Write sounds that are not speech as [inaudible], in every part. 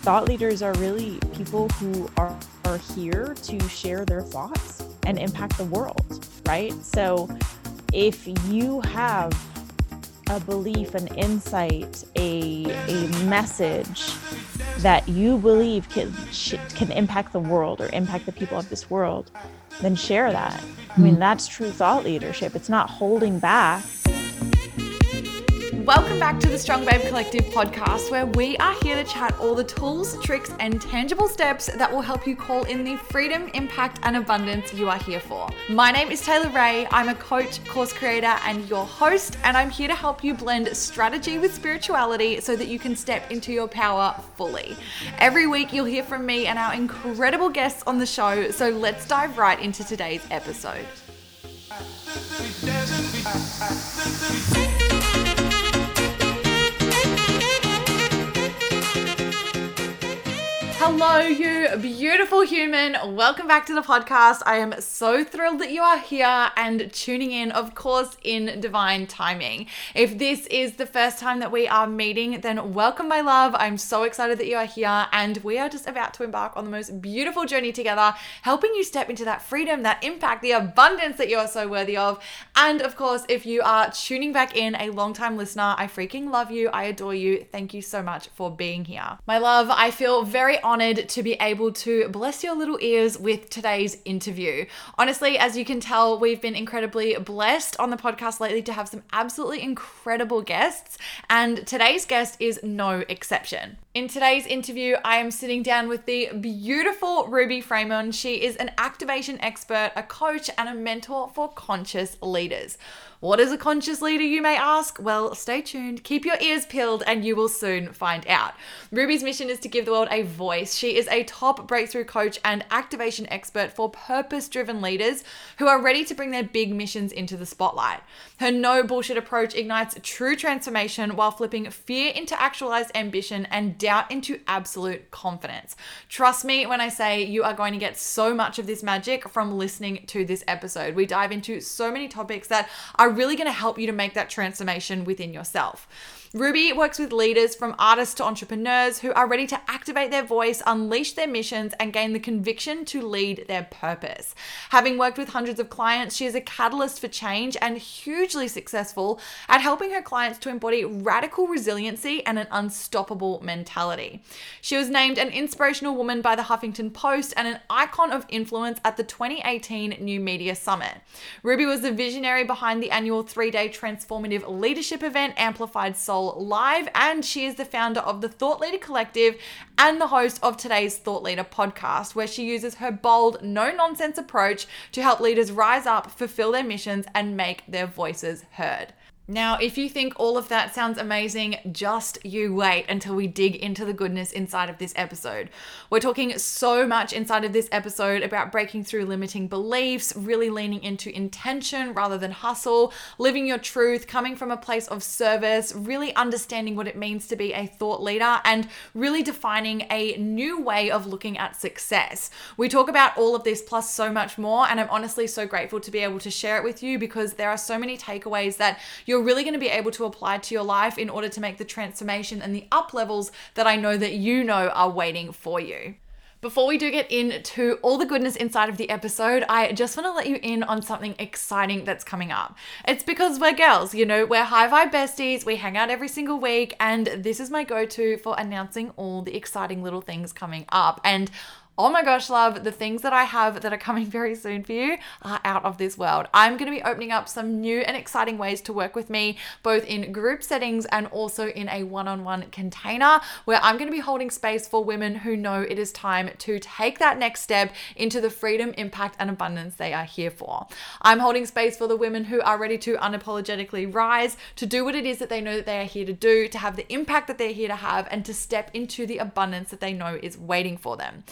thought leaders are really people who are, are here to share their thoughts and impact the world, right? So if you have a belief, an insight, a, a message that you believe can, can impact the world or impact the people of this world, then share that. I mean, mm. that's true thought leadership. It's not holding back Welcome back to the Strong Babe Collective podcast, where we are here to chat all the tools, tricks, and tangible steps that will help you call in the freedom, impact, and abundance you are here for. My name is Taylor Ray. I'm a coach, course creator, and your host, and I'm here to help you blend strategy with spirituality so that you can step into your power fully. Every week, you'll hear from me and our incredible guests on the show, so let's dive right into today's episode. Hello, you beautiful human. Welcome back to the podcast. I am so thrilled that you are here and tuning in, of course, in divine timing. If this is the first time that we are meeting, then welcome, my love. I'm so excited that you are here, and we are just about to embark on the most beautiful journey together, helping you step into that freedom, that impact, the abundance that you are so worthy of. And of course, if you are tuning back in, a long time listener, I freaking love you. I adore you. Thank you so much for being here. My love, I feel very honored to be able to bless your little ears with today's interview. Honestly, as you can tell, we've been incredibly blessed on the podcast lately to have some absolutely incredible guests, and today's guest is no exception. In today's interview, I am sitting down with the beautiful Ruby Fremon. She is an activation expert, a coach, and a mentor for conscious leaders. What is a conscious leader, you may ask? Well, stay tuned, keep your ears peeled, and you will soon find out. Ruby's mission is to give the world a voice. She is a top breakthrough coach and activation expert for purpose driven leaders who are ready to bring their big missions into the spotlight. Her no bullshit approach ignites true transformation while flipping fear into actualized ambition and doubt into absolute confidence. Trust me when I say you are going to get so much of this magic from listening to this episode. We dive into so many topics that are really going to help you to make that transformation within yourself. Ruby works with leaders from artists to entrepreneurs who are ready to activate their voice, unleash their missions, and gain the conviction to lead their purpose. Having worked with hundreds of clients, she is a catalyst for change and hugely successful at helping her clients to embody radical resiliency and an unstoppable mentality. She was named an inspirational woman by the Huffington Post and an icon of influence at the 2018 New Media Summit. Ruby was the visionary behind the annual three day transformative leadership event, Amplified Soul Soul Live, and she is the founder of the Thought Leader Collective and the host of today's Thought Leader podcast, where she uses her bold, no nonsense approach to help leaders rise up, fulfill their missions, and make their voices heard. Now, if you think all of that sounds amazing, just you wait until we dig into the goodness inside of this episode. We're talking so much inside of this episode about breaking through limiting beliefs, really leaning into intention rather than hustle, living your truth, coming from a place of service, really understanding what it means to be a thought leader, and really defining a new way of looking at success. We talk about all of this plus so much more, and I'm honestly so grateful to be able to share it with you because there are so many takeaways that you're you're really going to be able to apply to your life in order to make the transformation and the up levels that I know that you know are waiting for you. Before we do get into all the goodness inside of the episode, I just want to let you in on something exciting that's coming up. It's because we're girls, you know, we're high vibe besties, we hang out every single week, and this is my go to for announcing all the exciting little things coming up. And Oh my gosh, love, the things that I have that are coming [laughs] very soon for you are out of this world. I'm going to be opening up some new and exciting ways to work with me, both in group settings and also in a one on one container, where I'm going to be holding space for women who know it is time to take that next step into the freedom, impact, and abundance they are here for. I'm holding space for the women who are ready to unapologetically rise, to do what it is that they know that they are here to do, to have the impact that they're here to have, and to step into the abundance that they know is waiting for them.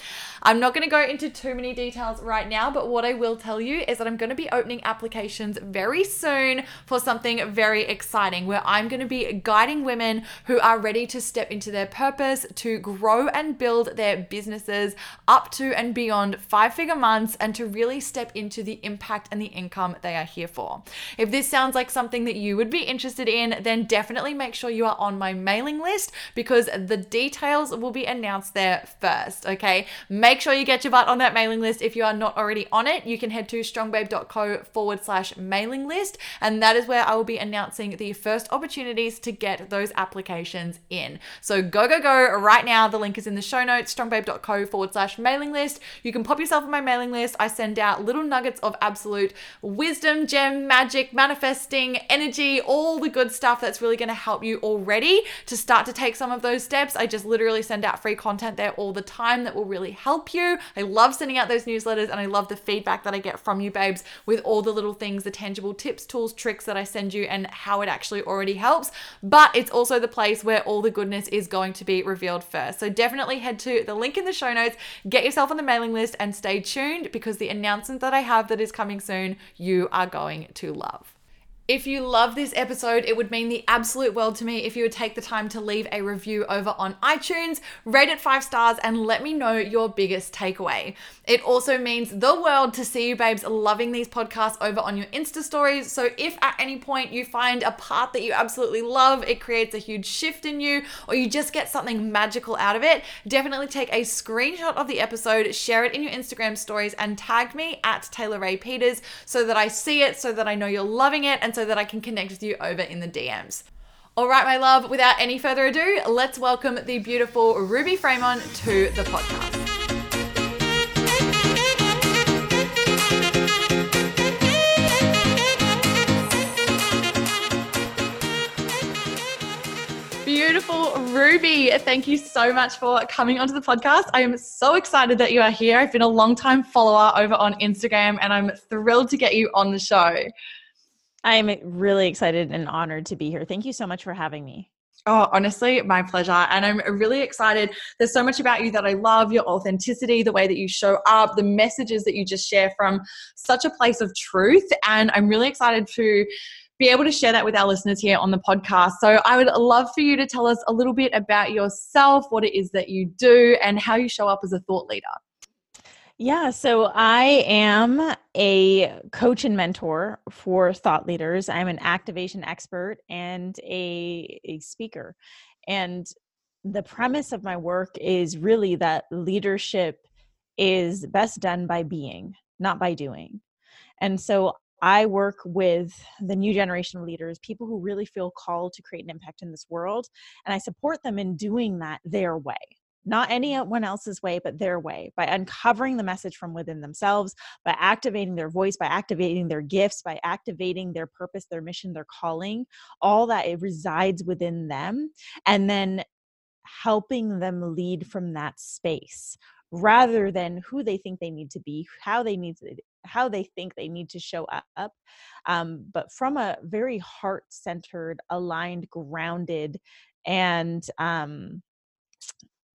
I'm not going to go into too many details right now, but what I will tell you is that I'm going to be opening applications very soon for something very exciting where I'm going to be guiding women who are ready to step into their purpose to grow and build their businesses up to and beyond five figure months and to really step into the impact and the income they are here for. If this sounds like something that you would be interested in, then definitely make sure you are on my mailing list because the details will be announced there first. Okay. Make sure you get your butt on that mailing list. If you are not already on it, you can head to strongbabe.co forward slash mailing list. And that is where I will be announcing the first opportunities to get those applications in. So go, go, go right now. The link is in the show notes, strongbabe.co forward slash mailing list. You can pop yourself on my mailing list. I send out little nuggets of absolute wisdom, gem, magic, manifesting, energy, all the good stuff that's really going to help you already to start to take some of those steps. I just literally send out free content there all the time that will really help you. I love sending out those newsletters and I love the feedback that I get from you, babes, with all the little things, the tangible tips, tools, tricks that I send you and how it actually already helps. But it's also the place where all the goodness is going to be revealed first. So definitely head to the link in the show notes, get yourself on the mailing list, and stay tuned because the announcement that I have that is coming soon, you are going to love. If you love this episode, it would mean the absolute world to me if you would take the time to leave a review over on iTunes, rate it five stars, and let me know your biggest takeaway. It also means the world to see you, babes, loving these podcasts over on your Insta stories. So if at any point you find a part that you absolutely love, it creates a huge shift in you, or you just get something magical out of it, definitely take a screenshot of the episode, share it in your Instagram stories, and tag me at Taylor Ray Peters so that I see it, so that I know you're loving it, and that I can connect with you over in the DMs. All right, my love, without any further ado, let's welcome the beautiful Ruby Fremon to the podcast. Beautiful Ruby, thank you so much for coming onto the podcast. I am so excited that you are here. I've been a long time follower over on Instagram and I'm thrilled to get you on the show. I'm really excited and honored to be here. Thank you so much for having me. Oh, honestly, my pleasure. And I'm really excited. There's so much about you that I love your authenticity, the way that you show up, the messages that you just share from such a place of truth. And I'm really excited to be able to share that with our listeners here on the podcast. So I would love for you to tell us a little bit about yourself, what it is that you do, and how you show up as a thought leader. Yeah, so I am a coach and mentor for thought leaders. I'm an activation expert and a, a speaker. And the premise of my work is really that leadership is best done by being, not by doing. And so I work with the new generation of leaders, people who really feel called to create an impact in this world, and I support them in doing that their way not anyone else's way, but their way, by uncovering the message from within themselves, by activating their voice, by activating their gifts, by activating their purpose, their mission, their calling, all that it resides within them, and then helping them lead from that space rather than who they think they need to be, how they need to how they think they need to show up um, but from a very heart-centered aligned grounded and um,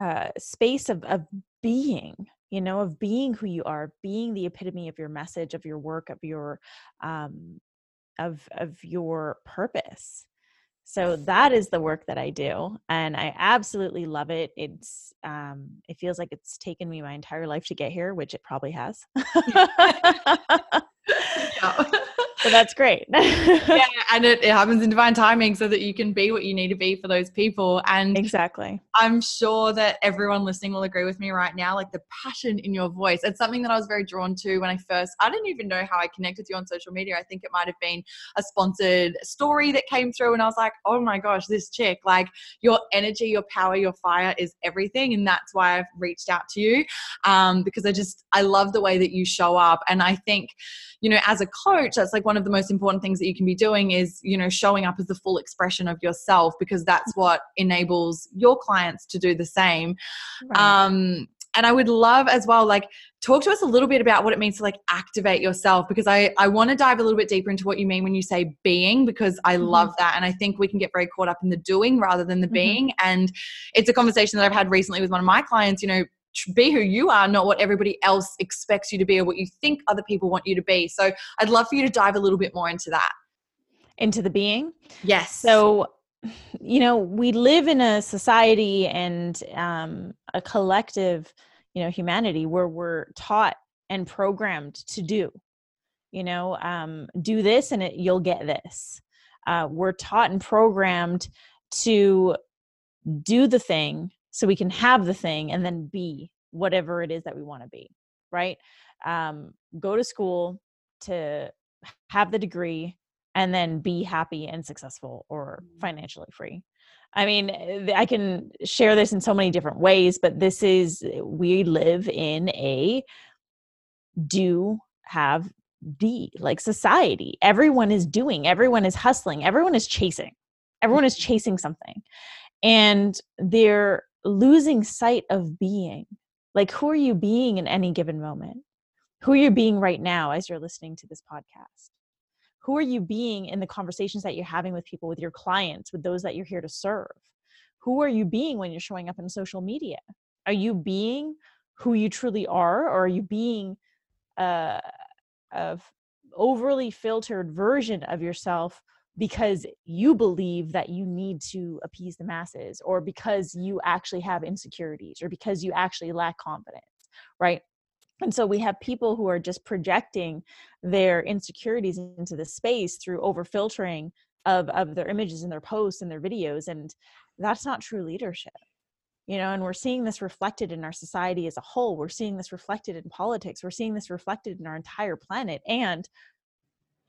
uh, space of, of being you know of being who you are being the epitome of your message of your work of your um of of your purpose. So that is the work that i do and i absolutely love it. It's um it feels like it's taken me my entire life to get here which it probably has. [laughs] Yeah. [laughs] [laughs] So that's great. yeah, [laughs] and it, it happens in divine timing so that you can be what you need to be for those people. And exactly. I'm sure that everyone listening will agree with me right now. Like the passion in your voice. It's something that I was very drawn to when I first, I didn't even know how I connected with you on social media. I think it might have been a sponsored story that came through. And I was like, oh my gosh, this chick, like your energy, your power, your fire is everything. And that's why I've reached out to you um, because I just, I love the way that you show up. And I think, you know, as a coach, that's like one one of the most important things that you can be doing is you know showing up as the full expression of yourself because that's what enables your clients to do the same right. um and i would love as well like talk to us a little bit about what it means to like activate yourself because i i want to dive a little bit deeper into what you mean when you say being because i mm-hmm. love that and i think we can get very caught up in the doing rather than the mm-hmm. being and it's a conversation that i've had recently with one of my clients you know be who you are, not what everybody else expects you to be or what you think other people want you to be. So I'd love for you to dive a little bit more into that. Into the being? Yes. So, you know, we live in a society and um, a collective, you know, humanity where we're taught and programmed to do, you know, um, do this and it, you'll get this. Uh, we're taught and programmed to do the thing so we can have the thing and then be whatever it is that we want to be right um, go to school to have the degree and then be happy and successful or mm-hmm. financially free i mean eh, i can share this in so many different ways but this is we live in a do have be like society everyone is doing everyone is hustling everyone is chasing everyone is mm-hmm. chasing something and they're losing sight of being. Like, who are you being in any given moment? Who are you being right now as you're listening to this podcast? Who are you being in the conversations that you're having with people, with your clients, with those that you're here to serve? Who are you being when you're showing up in social media? Are you being who you truly are, or are you being uh, a overly filtered version of yourself because you believe that you need to appease the masses or because you actually have insecurities or because you actually lack confidence right? And so we have people who are just projecting their insecurities into the space through over filtering of of their images and their posts and their videos and that's not true leadership you know and we're seeing this reflected in our society as a whole. We're seeing this reflected in politics. We're seeing this reflected in our entire planet and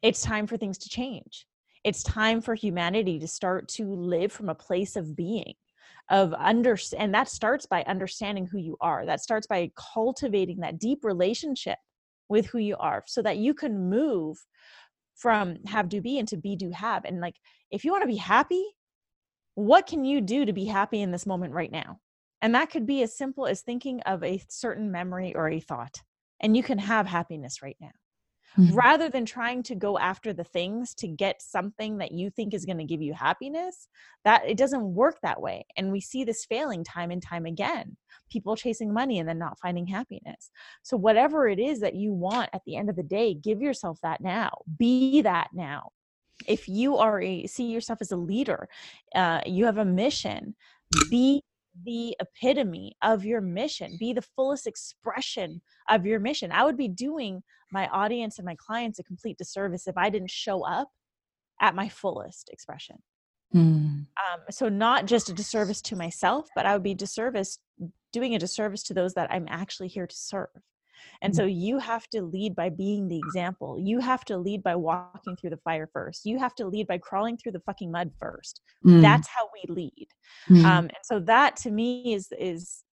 it's time for things to change it's time for humanity to start to live from a place of being of under and that starts by understanding who you are. That starts by cultivating that deep relationship with who you are so that you can move from have do be into be do have. And like if you want to be happy what can you do to be happy in this moment right now? And that could be as simple as thinking of a certain memory or a thought and you can have happiness right now mm-hmm. rather than trying to go after the things to get something that you think is going to give you happiness that it doesn't work that way and we see this failing time and time again people chasing money and then not finding happiness. So whatever it is that you want at the end of the day give yourself that now be that now. If you are a see yourself as a leader uh, you have a mission be the epitome of your mission be the fullest expression of your mission i would be doing my audience and my clients a complete disservice if I didn't show up at my fullest expression. Mm. Um, so not just a disservice to myself, but I would be disservice doing a disservice to those that I'm actually here to serve. And mm. so you have to lead by being the example. You have to lead by walking through the fire first. You have to lead by crawling through the fucking mud first. Mm. That's how we lead. Mm. Um, and so that to me is is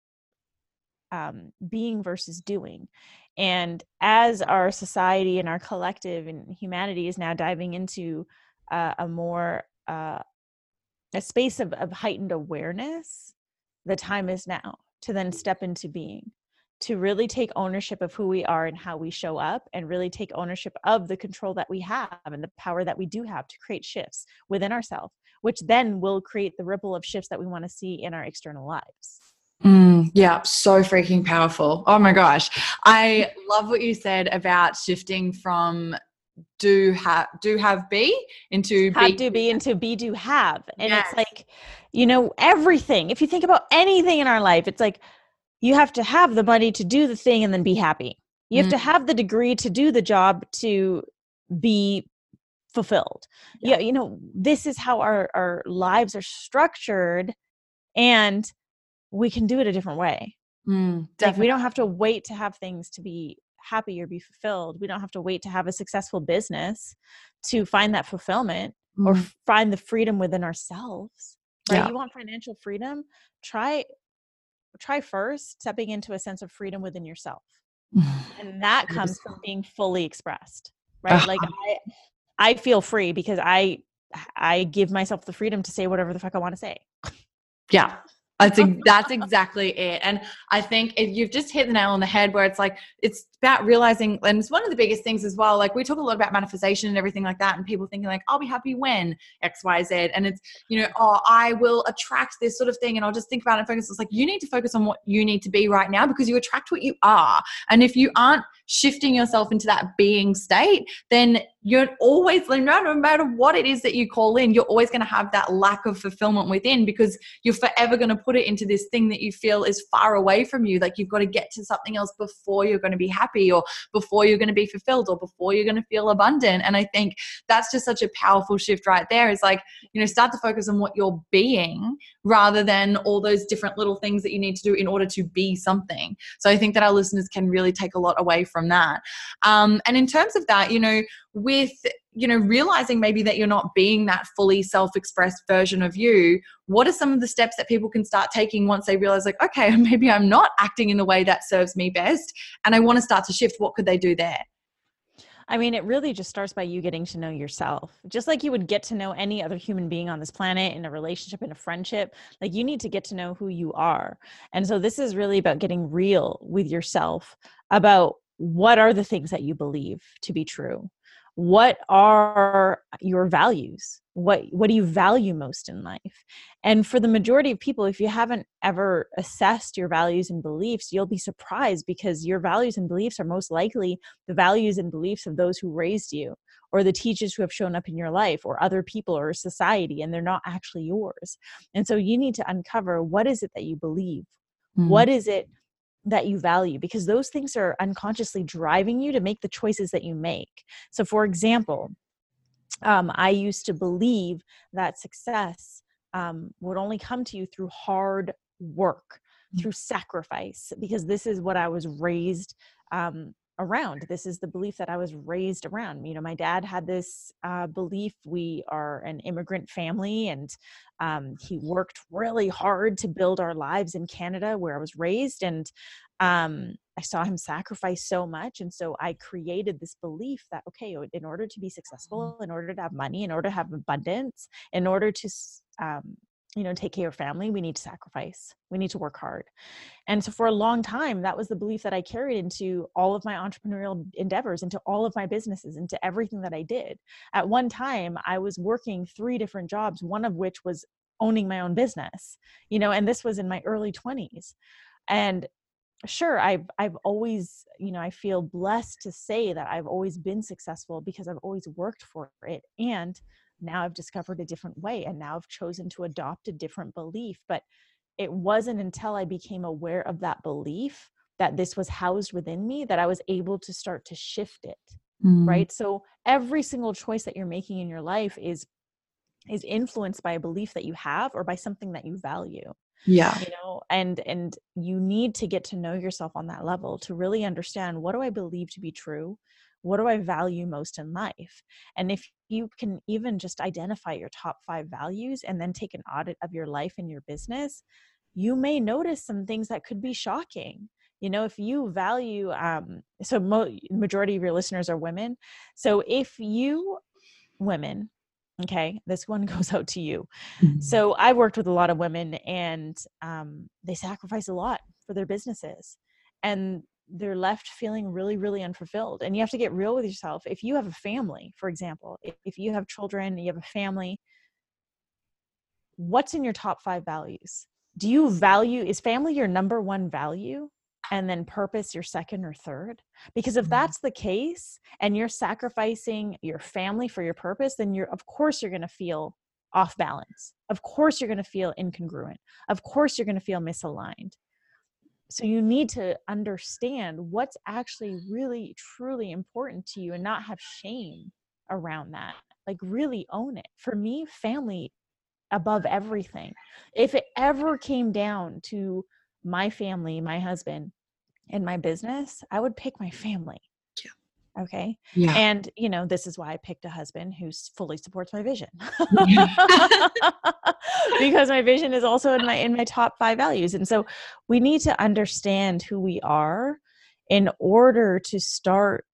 um, being versus doing. And as our society and our collective and humanity is now diving into uh, a more uh, a space of, of heightened awareness, the time is now to then step into being to really take ownership of who we are and how we show up and really take ownership of the control that we have and the power that we do have to create shifts within ourselves which then will create the ripple of shifts that we want to see in our external lives Mm, yeah, so freaking powerful. Oh my gosh. I love what you said about shifting from do have do have be into have be, do be into be do have. And yes. it's like, you know, everything. If you think about anything in our life, it's like you have to have the money to do the thing and then be happy. You have mm. to have the degree to do the job to be fulfilled. Yeah. yeah, you know, this is how our our lives are structured and we can do it a different way. Mm, like we don't have to wait to have things to be happy or be fulfilled. We don't have to wait to have a successful business to find that fulfillment mm. or find the freedom within ourselves. Right? Yeah. You want financial freedom? Try try first stepping into a sense of freedom within yourself. [sighs] and that comes from being fully expressed. Right? Uh-huh. like I I feel free because I I give myself the freedom to say whatever the fuck I want to say. Yeah. That's that's exactly it. And I think if you've just hit the nail on the head where it's like it's about realizing and it's one of the biggest things as well. Like we talk a lot about manifestation and everything like that, and people thinking like, I'll be happy when XYZ. And it's, you know, oh, I will attract this sort of thing and I'll just think about it and focus. It's like you need to focus on what you need to be right now because you attract what you are. And if you aren't shifting yourself into that being state, then you're always no matter what it is that you call in you're always going to have that lack of fulfillment within because you're forever going to put it into this thing that you feel is far away from you. Like you've got to get to something else before you're going to be happy or before you're going to be fulfilled or before you're going to feel abundant. And i think that's just such a powerful shift right there. Is like you know start to focus on what you're being rather than all those different little things that you need to do in order to be something. So i think that our listeners can really take a lot away from that. Um, and in terms of that you know with you know realizing maybe that you're not being that fully self-expressed version of you what are some of the steps that people can start taking once they realize like okay [laughs] maybe i'm not acting in the way that serves me best and i want to start to shift what could they do there I mean, it really just starts by you getting to know yourself. Just like you would get to know any other human being on this planet in a relationship, in a friendship, like you need to get to know who you are. And so this is really about getting real with yourself about what are the things that you believe to be true what are your values? What what do you value most in life? And for the majority of people if you haven't ever assessed your values and beliefs you'll be surprised because your values and beliefs are most likely the values and beliefs of those who raised you or the teachers who have shown up in your life or other people or society and they're not actually yours. And so you need to uncover what is it that you believe? Mm-hmm. what is it that you value because those things are unconsciously driving you to make the choices that you make. So, for example, um, I used to believe that success um, would only come to you through hard work, mm. through sacrifice, because this is what I was raised um, around. This is the belief that I was raised around. You know, my dad had this uh, belief we are an immigrant family, and um, he worked really hard to build our lives in Canada, where I was raised. And um, I saw him sacrifice so much. And so I created this belief that, okay, in order to be successful, in order to have money, in order to have abundance, in order to um, you know take care of family we need to sacrifice we need to work hard. And so for a long time that was the belief that i carried into all of my entrepreneurial endeavors into all of my businesses into everything that i did. At one time i was working three different jobs one of which was owning my own business you know and this was in my early 20s and sure i've i've always you know i feel blessed to say that i've always been successful because i've always worked for it. And now I've discovered a different way and now I've chosen to adopt a different belief. But it wasn't until I became aware of that belief that this was housed within me that I was able to start to shift it. Mm. Right. So every single choice that you're making in your life is is influenced by a belief that you have or by something that you value yeah you know and and you need to get to know yourself on that level to really understand what do i believe to be true what do I value most in life? And if you can even just identify your top five values and then take an audit of your life and your business, you may notice some things that could be shocking. You know, if you value, um, so mo- majority of your listeners are women. So if you women okay this one [laughs] goes out to you mm-hmm. so i've worked with a lot of women and um, they sacrifice a lot for their businesses and they're left feeling really really unfulfilled and you have to get real with yourself. If you have a family for example if you have children you have a family what's in your top 5 values? Do you value is family your number one value and then purpose your second or third? Because if mm-hmm. that's the case and you're sacrificing your family for your purpose then you're of course you're going to feel off balance. Of course you're going to feel incongruent. Of course you're going to feel misaligned so you need to understand what's actually really truly important to you and not have shame around that like really own it. For me family above everything. If it ever came down to my family my husband and my business i would pick my family okay yeah and you know this is why i picked a husband who fully supports my vision [laughs] because my vision is also in my in my top 5 values and so we need to understand who we are in order to start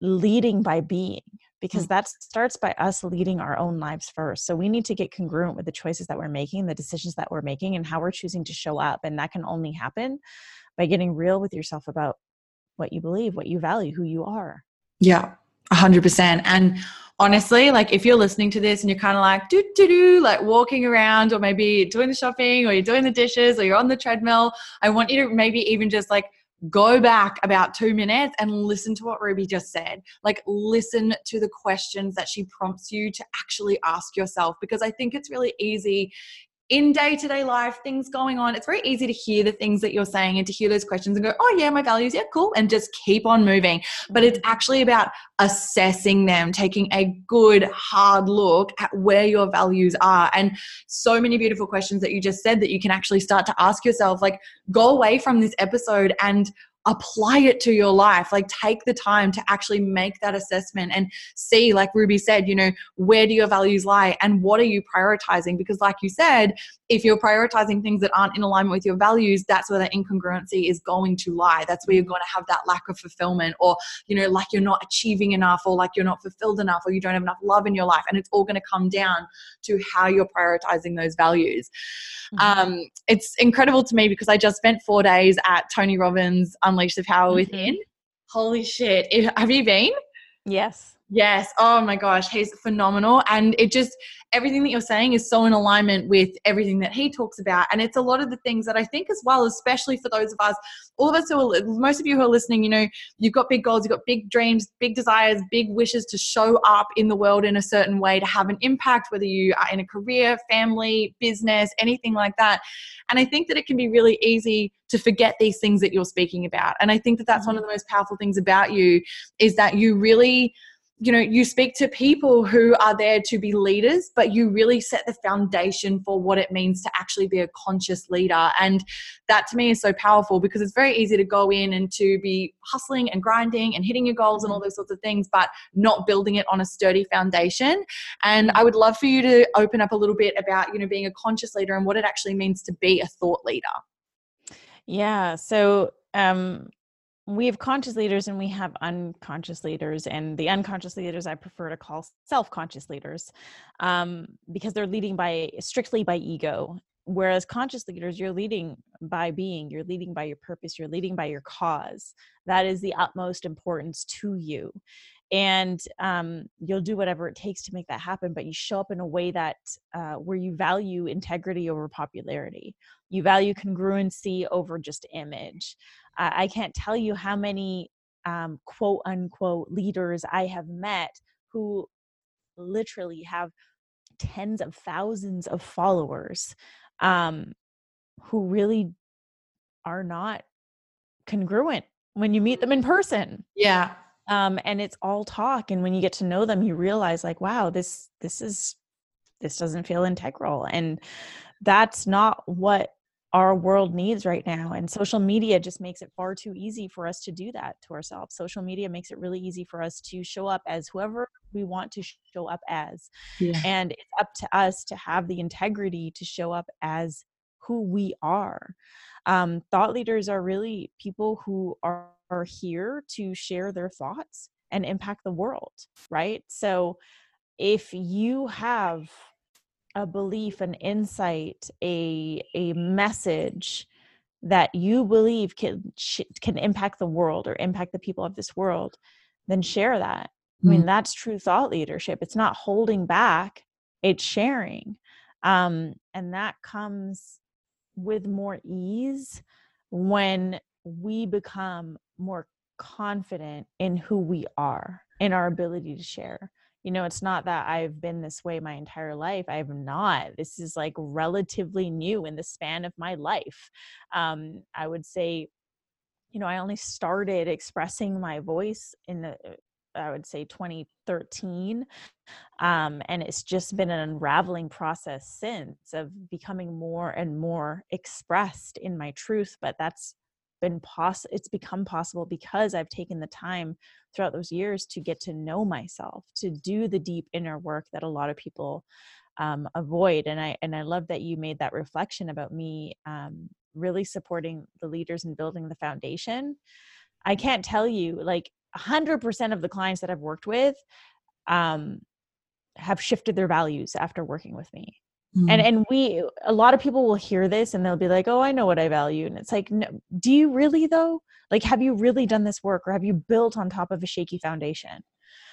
leading by being because Mm. that starts by us leading our own lives first. So we need to get congruent with the choices that we're making, the decisions that we're making, and how we're choosing to show up. And that can only happen by getting real with yourself about what you believe, what you value, who you are. Yeah, a hundred percent. And honestly, like if you're listening to this and you're kind of like do do do, like walking around, or maybe doing the shopping, or you're doing the dishes, or you're on the treadmill, I want you to maybe even just like go back about two minutes and listen to what Ruby just said. Like listen to the questions that she prompts you to actually ask yourself, because I think it's really easy in day to day life, things going on, it's very easy to hear the things that you're saying and to hear those questions and go, oh, yeah, my values, yeah, cool, and just keep on moving. But it's actually about assessing them, taking a good, hard look at where your values are. And so many beautiful questions that you just said that you can actually start to ask yourself like, go away from this episode and apply it to your life like take the time to actually make that assessment and see like ruby said you know where do your values lie and what are you prioritizing? Because like you said if you're prioritizing things that aren't in alignment with your values that's where that incongruency is going to lie. That's where you're going to have that lack of fulfillment or you know like you're not achieving enough or like you're not fulfilled enough or you don't have enough love in your life. And it's all going to come down to how you're prioritizing those values. Mm-hmm. um, it's incredible to me because I just spent four days at Tony Robbins Unleash the Power Mhm. Within. Holy shit. Have you been? Yes. Yes. Oh my gosh. He's phenomenal. And it just, everything that you're saying is so in alignment with everything that he talks about. And it's a lot of the things that I think as well, especially for those of us, all of us who are, most of you who are listening, you know, you've got big goals, you've got big dreams, big desires, big wishes to show up in the world in a certain way, to have an impact, whether you are in a career, family, business, anything like that. And I think that it can be really easy to forget these things that you're speaking about. And I think that that's one mm-hmm. of the most powerful things about you is that you really you know you speak to people who are there to be leaders but you really set the foundation for what it means to actually be a conscious leader. And that to me is so powerful because it's very easy to go in and to be hustling and grinding and hitting your goals and all those sorts of things but not building it on a sturdy foundation. And i would love for you to open up a little bit about you know being a conscious leader and what it actually means to be a thought leader. Yeah. So um, we have conscious leaders and we have unconscious leaders. And the unconscious leaders I prefer to call self conscious leaders um, because they're leading by strictly by ego. Whereas conscious leaders, you're leading by being, you're leading by your purpose, you're leading by your cause. That is the utmost importance to you. And um, you'll do whatever it takes to make that happen, but you show up in a way that uh, where you value integrity over popularity you value congruency over just image. Uh, I can't tell you how many um, quote unquote leaders I have met who literally have tens of thousands of followers um, who really are not congruent when you meet them in person. Yeah. Um, and it's all talk and when you get to know them you realize like wow this this is this doesn't feel integral. And that's not what our world needs right now and social media just makes it far too easy for us to do that to ourselves. Social media makes it really easy for us to show up as whoever we want to show up as yeah. and it's up to us to have the integrity to show up as who we are. Um, thought leaders are really people who are, are here to share their thoughts and impact the world right? So if you have a belief an insight a a message that you believe can sh- can impact the world or impact the people of this world then share that. I mean that's true thought leadership. It's not holding back it's sharing. Um and that comes with more ease when we become more confident in who we are in our ability to share you know it's not that i've been this way my entire life i've not this is like relatively new in the span of my life. Um i would say you know i only started expressing my voice in the i would say 2013 um and it's just been an unraveling process since of becoming more and more expressed in my truth but that's been possible it's become possible because i've taken the time throughout those years to get to know myself to do the deep inner work that a lot of people um, avoid and i and i love that you made that reflection about me um, really supporting the leaders and building the foundation i can't tell you like 100% of the clients that i've worked with um, have shifted their values after working with me. Hmm. And and we a lot of people will hear this and they'll be like, "Oh, I know what I value." And it's like, no, "Do you really though? Like have you really done this work or have you built on top of a shaky foundation?"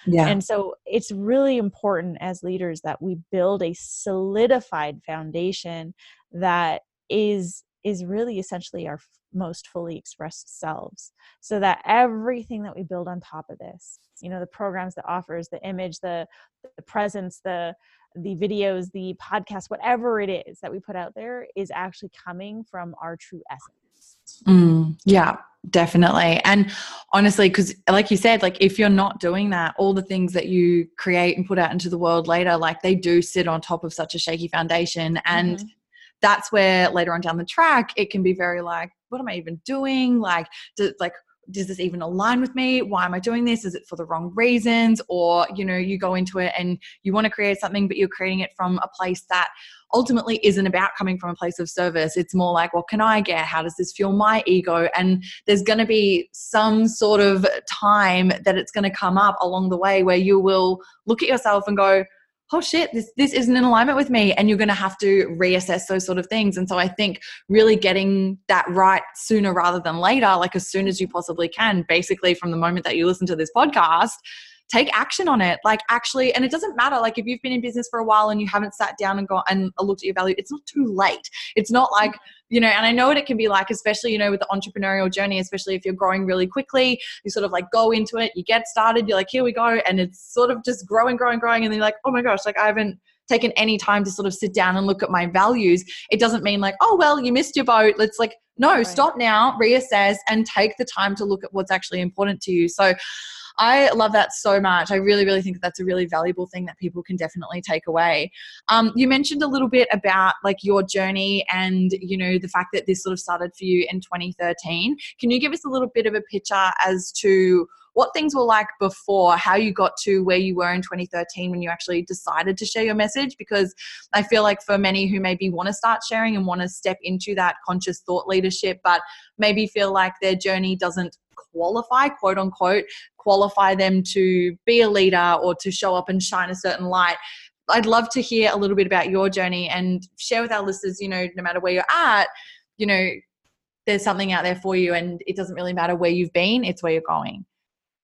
yeah. And so it's really important as leaders that we build a solidified foundation that is is really essentially our most fully expressed selves so that everything that we build on top of this you know the programs the offers the image the the presence the the videos the podcast whatever it is that we put out there is actually coming from our true essence Mm, yeah, definitely. And honestly, because like you said, like if you're not doing that, all the things that you create and put out into the world later, like they do sit on top of such a shaky foundation. And Mhm. that's where later on down the track, it can be very like, what am I even doing? Like, do, like, does this even align with me? Why am I doing this? Is it for the wrong reasons? Or, you know, you go into it and you want to create something, but you're creating it from a place that ultimately isn't about coming from a place of service. It's more like, what can I get? How does this fuel my ego? And there's going to be some sort of time that it's going to come up along the way where you will look at yourself and go, oh shit, this, this isn't in alignment with me. And you're going to have to reassess those sort of things. And so I think really getting that right sooner rather than later, like as soon as you possibly can, basically from the moment that you listen to this podcast, take action on it. Like actually and it doesn't matter like if you've been in business for a while and you haven't sat down and gone and looked at your value it's not too late. It's not like you know and i know what it can be like especially you know with the entrepreneurial journey especially if you're growing really quickly you sort of like go into it you get started you're like here we go and it's sort of just growing growing growing and then you're like oh my gosh like i haven't taken any time to sort of sit down and look at my values. It doesn't mean like oh well you missed your boat. Let's like no Right. stop now reassess and take the time to look at what's actually important to you. So I love that so much. I really, really think that that's a really valuable thing that people can definitely take away. Um, you mentioned a little bit about like your journey and you know the fact that this sort of started for you in 2013. Can you give us a little bit of a picture as to what things were like before, how you got to where you were in 2013 when you actually decided to share your message? Because I feel like for many who maybe want to start sharing and want to step into that conscious thought leadership, but maybe feel like their journey doesn't qualify, quote unquote, qualify them to be a leader or to show up and shine a certain light. I'd love to hear a little bit about your journey and share with our listeners, you know, no matter where you're at, you know, there's something out there for you and it doesn't really matter where you've been, it's where you're going.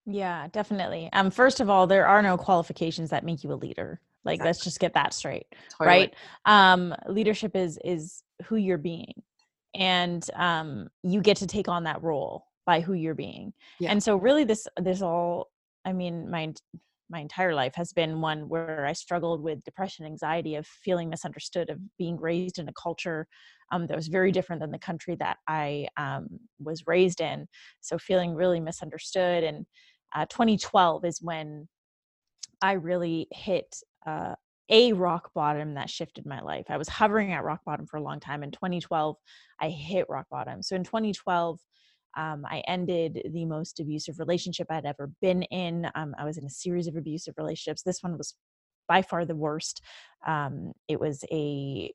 Yeah, definitely. Um, first of all, there are no qualifications that make you a leader. Like, Exactly. let's just get that straight, Totally. right? Um, leadership is is who you're being, and um, you get to take on that role by who you're being. Yeah. And so, really, this this all, I mean, my my entire life has been one where I struggled with depression, anxiety, of feeling misunderstood, of being raised in a culture um, that was very different than the country that I um, was raised in. So, feeling really misunderstood and uh, 2012 is when I really hit uh, a rock bottom that shifted my life. I was hovering at rock bottom for a long time. In 2012, I hit rock bottom. So in 2012, um, I ended the most abusive relationship I'd ever been in. Um, I was in a series of abusive relationships. This one was by far the worst. Um, it was a,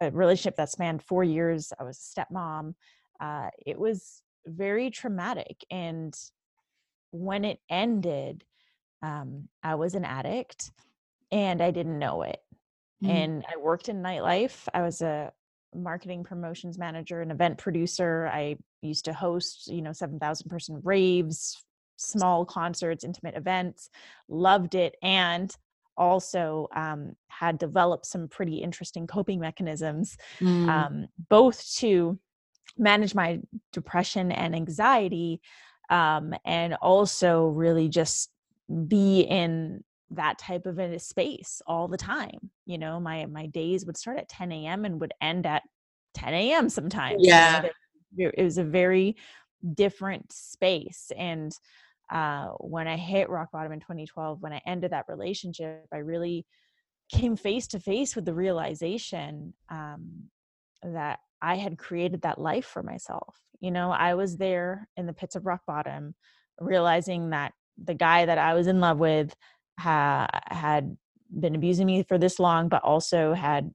a relationship that spanned four years. I was a stepmom. Uh, it was very traumatic. And when it ended, um, I was an addict and I didn't know it. Mm. And I worked in nightlife. I was a marketing promotions manager, an event producer. I used to host, you know, 7,000 person raves, small concerts, intimate events, loved it. And also um, had developed some pretty interesting coping mechanisms Mm. um, both to manage my depression and anxiety um, and also really just be in that type of a space all the time you know my my days would start at 10 a.m and would end at 10 a.m sometimes Yeah. it was a very different space and uh, when i hit rock bottom in 2012 when i ended that relationship i really came face to face with the realization um, that I had created that life for myself. You know, I was there in the pits of rock bottom, realizing that the guy that I was in love with ha- had been abusing me for this long, but also had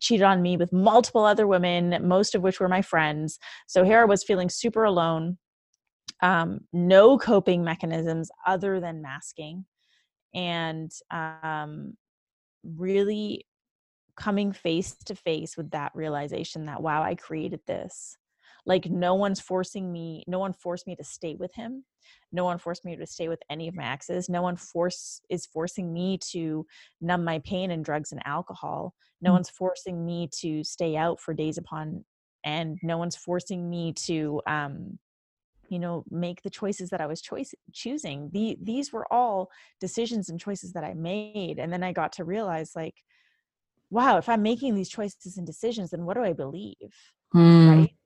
cheated on me with multiple other women, most of which were my friends. So here I was feeling super alone, um, no coping mechanisms other than masking and um, really coming face to face with that realization that wow i created this like no one's forcing me no one forced me to stay with him no one forced me to stay with any of my exes no one force is forcing me to numb my pain in drugs and alcohol no mm-hmm. one's forcing me to stay out for days upon end no one's forcing me to um you know make the choices that i was choice choosing the, these were all decisions and choices that i made and then i got to realize like wow if i'm making these choices and decisions then what do i believe mm. right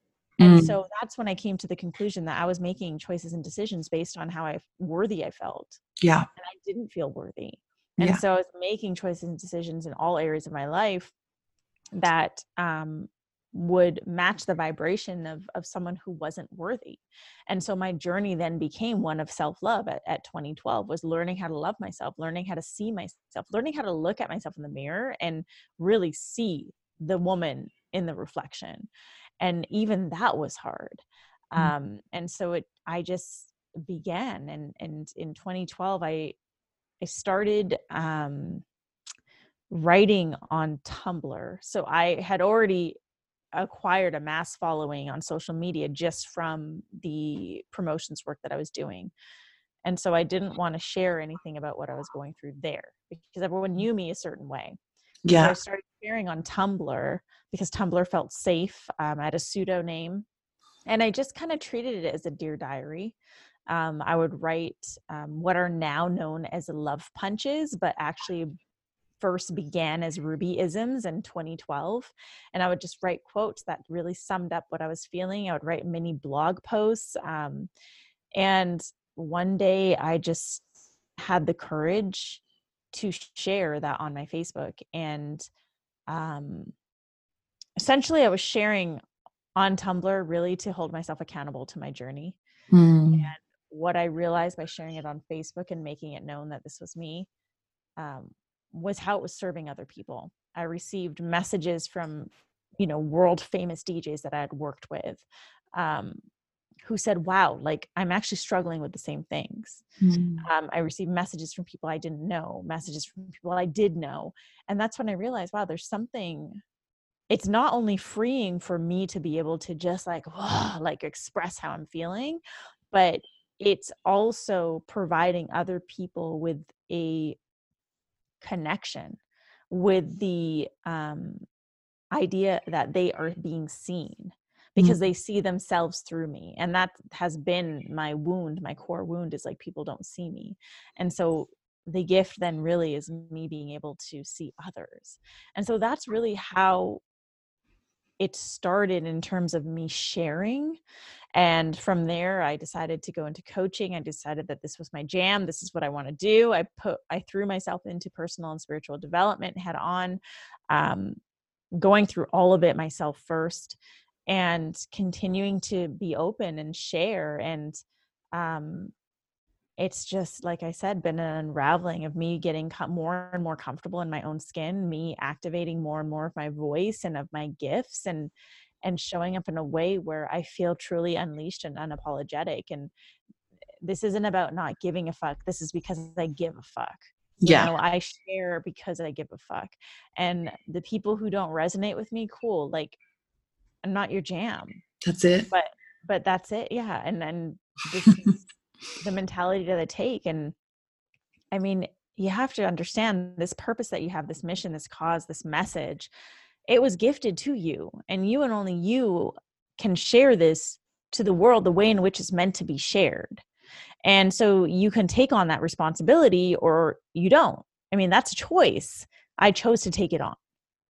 and mm. so that's when i came to the conclusion that i was making choices and decisions based on how i worthy i felt. Yeah. And i didn't feel worthy. And yeah. so i was making choices and decisions in all areas of my life that um would match the vibration of of someone who wasn't worthy. And so my journey then became one of self-love at, at 2012 was learning how to love myself learning how to see myself learning how to look at myself in the mirror and really see the woman in the reflection and even that was hard mm-hmm. um and so it i just began and and in 2012 i i started um writing on tumblr so i had already acquired a mass following on social media just from the promotions work that I was doing. And so I didn't want to share anything about what I was going through there because everyone knew me a certain way. Yeah. So I started sharing on Tumblr because Tumblr felt safe. Um, I had a pseudo name and I just kind of treated it as a dear diary. Um, I would write um, what are now known as love punches, but actually first began as Ruby isms in 2012. And I would just write quotes that really summed up what I was feeling. I would write mini blog posts. Um, and one day I just had the courage to share that on my Facebook. And um, essentially, I was sharing on Tumblr really to hold myself accountable to my journey. Mm. And what I realized by sharing it on Facebook and making it known that this was me um, was how it was serving other people. I received messages from, you know, world famous DJs that I had worked with, um, who said, "Wow, like I'm actually struggling with the same things." Mm. Um, I received messages from people I didn't know, messages from people I did know, and that's when I realized, wow, there's something. It's not only freeing for me to be able to just like, [sighs] like express how I'm feeling, but it's also providing other people with a connection with the um, idea that they are being seen because mm-hmm. they see themselves through me and that has been my wound my core wound is like people don't see me and so the gift then really is me being able to see others and so that's really how it started in terms of me sharing and from there i decided to go into coaching i decided that this was my jam this is what i want to do i put i threw myself into personal and spiritual development head on um, going through all of it myself first and continuing to be open and share and um, it's just like i said been an unraveling of me getting more and more comfortable in my own skin me activating more and more of my voice and of my gifts and and showing up in a way where I feel truly unleashed and unapologetic. And this isn't about not giving a fuck. This is because I give a fuck. Yeah. You know, I share because I give a fuck. And the people who don't resonate with me, cool. Like not your jam. That's it. But but that's it. Yeah. And then this [laughs] is the mentality that I take. And I mean, you have to understand this purpose that you have, this mission, this cause, this message it was gifted to you and you and only you can share this to the world the way in which it's meant to be shared and so you can take on that responsibility or you don't i mean that's a choice i chose to take it on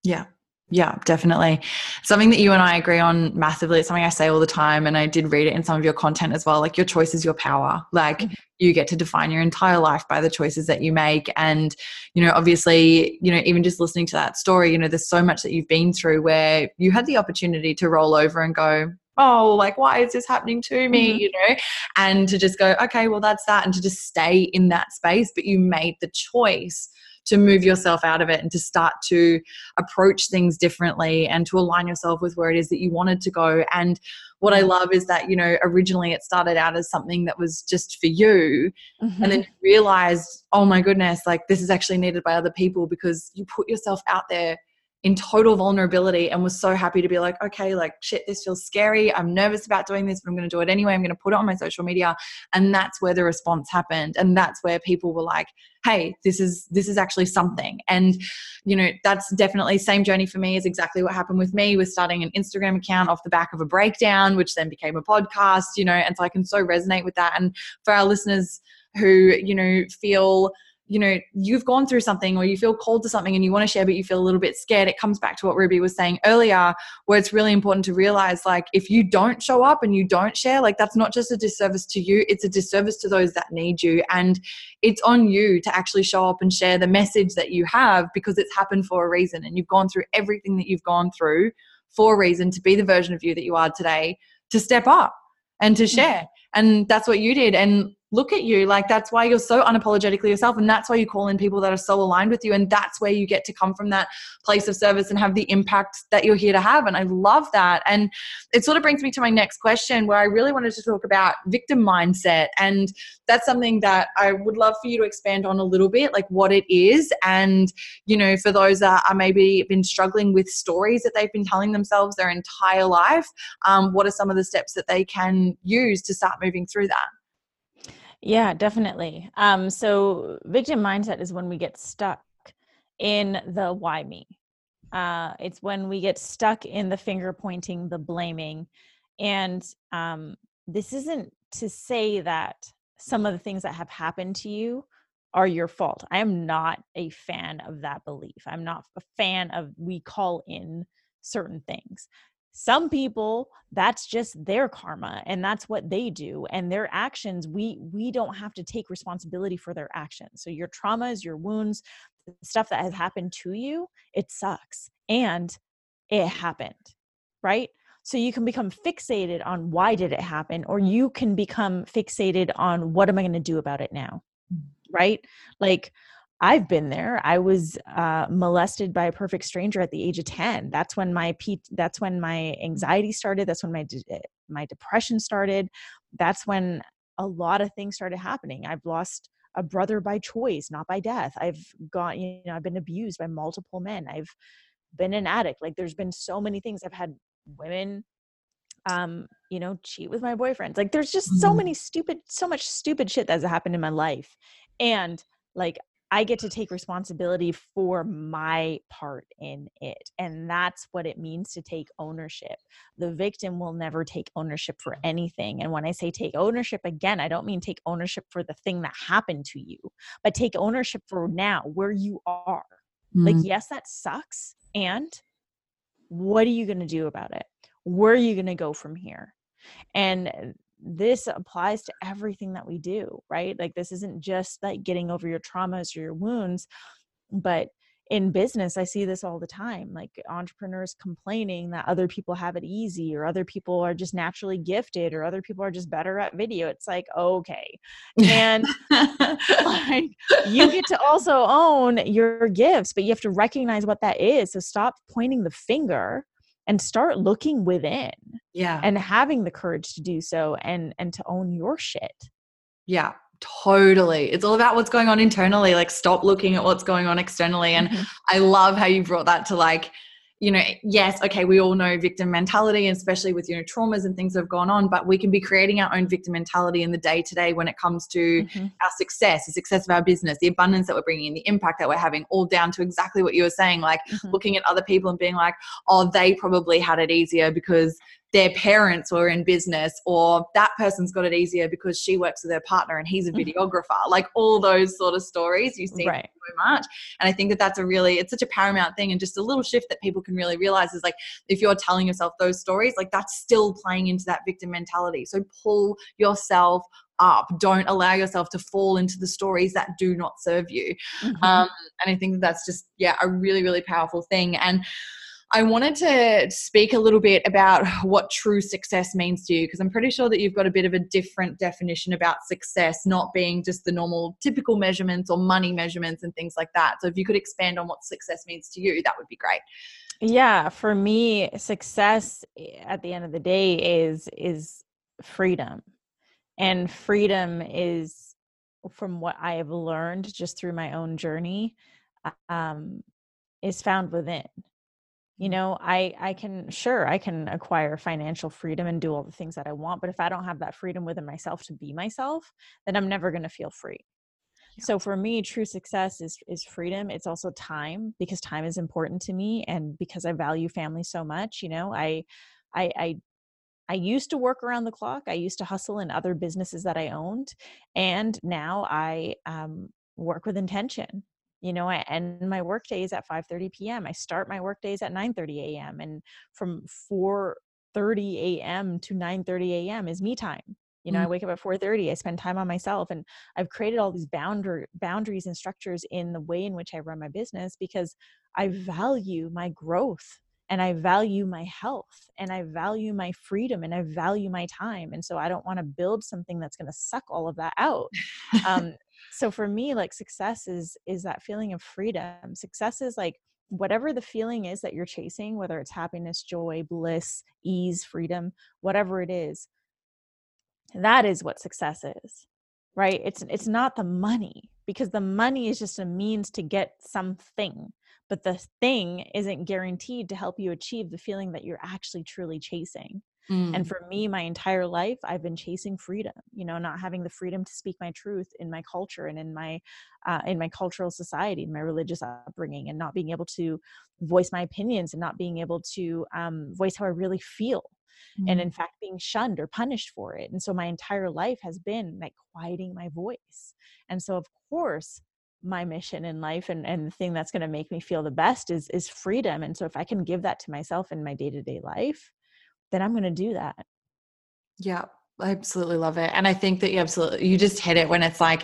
yeah yeah, definitely. Something that you and I agree on massively. It's something I say all the time, and I did read it in some of your content as well. Like, your choice is your power. Like, mm-hmm. you get to define your entire life by the choices that you make. And, you know, obviously, you know, even just listening to that story, you know, there's so much that you've been through where you had the opportunity to roll over and go, oh, like, why is this happening to me? Mm-hmm. You know, and to just go, okay, well, that's that, and to just stay in that space. But you made the choice to move yourself out of it and to start to approach things differently and to align yourself with where it is that you wanted to go and what I love is that, you know, originally it started out as something that was just for you. Mm-hmm. And then mm-hmm. you realized, oh my goodness, like this is actually needed by other people because you put yourself out there in total vulnerability and was so happy to be like, okay, like shit, this feels scary. I'm nervous about doing this, but I'm going to do it anyway. I'm going to put it on my social media. And that's where the response happened. And that's where people were like, hey, this is, this is actually something. And, you know, that's definitely same journey for me is exactly what happened with me with starting an Instagram account off the back of a breakdown, which then became a podcast, you know, and so I can so resonate with that. And for our listeners who, you know, feel, you know you've gone through something or you feel called to something and you want to share but you feel a little bit scared it comes back to what ruby was saying earlier where it's really important to realize like if you don't show up and you don't share like that's not just a disservice to you it's a disservice to those that need you. And it's on you to actually show up and share the message that you have because it's happened for a reason and you've gone through everything that you've gone through for a reason to be the version of you that you are today to step up and to mm. share. And that's what you did. And look at you. Like that's why you're so unapologetically yourself and that's why you call in people that are so aligned with you and that's where you get to come from that place of service and have the impact that you're here to have and i love that. And it sort of brings me to my next question where i really wanted to talk about victim mindset and that's something that i would love for you to expand on a little bit like what it is and you know for those that are maybe been struggling with stories that they've been telling themselves their entire life um, what are some of the steps that they can use to start moving through that yeah, definitely. Um, so victim mindset is when we get stuck in the why me. Uh, it's when we get stuck in the finger pointing, the blaming. And um, this isn't to say that some of the things that have happened to you are your fault. I am not a fan of that belief. I'm not a fan of we call in certain things some people that's just their karma and that's what they do and their actions we we don't have to take responsibility for their actions. So your traumas your wounds stuff that has happened to you it sucks and it happened right? So you can become fixated on why did it happen or you can become fixated on what am i going to do about it now? Mm. right? Like I've been there. I was uh, molested by a perfect stranger at the age of 10. That's when my P- that's when my anxiety started. That's when my de- eh, my depression started. That's when a lot of things started happening. I've lost a brother by choice, not by death. I've got you know I've been abused by multiple men. I've been an addict. Like there's been so many things. I've had women um you know cheat with my boyfriends like there's just so mm-hmm. many stupid so much stupid shit that's happened in my life and like I get to take responsibility for my part in it. And that's what it means to take ownership. The victim will never take ownership for anything. And when I say take ownership, again, I don't mean take ownership for the thing that happened to you, but take ownership for now, where you are. Mm-hmm. Like, yes, that sucks. And what are you going to do about it? Where are you going to go from here? And this applies to everything that we do, right? Like this isn't just like getting over your traumas or your wounds, but in business i see this all the time like entrepreneurs complaining that other people have it easy or other people are just naturally gifted or other people are just better at video it's like okay and [laughs] [laughs] like you get to also own your gifts but you have to recognize what that is so stop pointing the finger and start looking within yeah and having the courage to do so and and to own your shit yeah totally it's all about what's going on internally like stop looking at what's going on externally and mm-hmm. i love how you brought that to like you know, yes, okay, we all know victim mentality, especially with, you know, traumas and things that have gone on, but we can be creating our own victim mentality in the day to day when it comes to mm-hmm. our success, the success of our business, the abundance that we're bringing in, the impact that we're having, all down to exactly what you were saying, like mm-hmm. looking at other people and being like, oh, they probably had it easier because their parents were in business or that person's got it easier because she works with her partner and he's a mm-hmm. videographer like all those sort of stories you see right. so much and i think that that's a really it's such a paramount thing and just a little shift that people can really realize is like if you're telling yourself those stories like that's still playing into that victim mentality so pull yourself up. Don't allow yourself to fall into the stories that do not serve you. Mm-hmm. Um, and I think that's just, yeah, a really, really powerful thing. And I wanted to speak a little bit about what true success means to you because I'm pretty sure that you've got a bit of a different definition about success, not being just the normal typical measurements or money measurements and things like that. So if you could expand on what success means to you, that would be great. Yeah, for me, success eh, at the end of the day is is freedom. And freedom is from what I have learned just through my own journey um is found within you know i i can sure i can acquire financial freedom and do all the things that i want but if i don't have that freedom within myself to be myself then i'm never going to feel free yeah. so for me true success is is freedom it's also time because time is important to me and because i value family so much you know i i i I used to work around the clock. I used to hustle in other businesses that I owned. And now I um, work with intention you know i end my work days at 5.30 p.m i start my work days at 9.30 a.m and from 4.30 a.m to 9.30 a.m is me time you know mm. i wake up at 4.30 i spend time on myself and i've created all these boundary boundaries and structures in the way in which i run my business because i value my growth and I value my health and I value my freedom and I value my time. And so I don't want to build something that's going to suck all of that out. [laughs] Um, so for me like success is is that feeling of freedom. Success is like whatever the feeling is that you're chasing whether it's happiness joy bliss ease freedom whatever it is that is what success is right? It's it's not the money because the money is just a means to get something but the thing isn't guaranteed to help you achieve the feeling that you're actually truly chasing Mm. And for me, my entire life, I've been chasing freedom. You know, not having the freedom to speak my truth in my culture and in my uh, in my cultural society, in my religious upbringing, and not being able to voice my opinions and not being able to um, voice how I really feel. Mm. And in fact, being shunned or punished for it. And so my entire life has been like quieting my voice. And so, of course, my mission in life and, and the thing that's going to make me feel the best is is freedom and so if i can give that to myself in my day-to-day life then I'm going to do that. Yeah, I absolutely love it. And I think that you absolutely, you just hit it when it's like,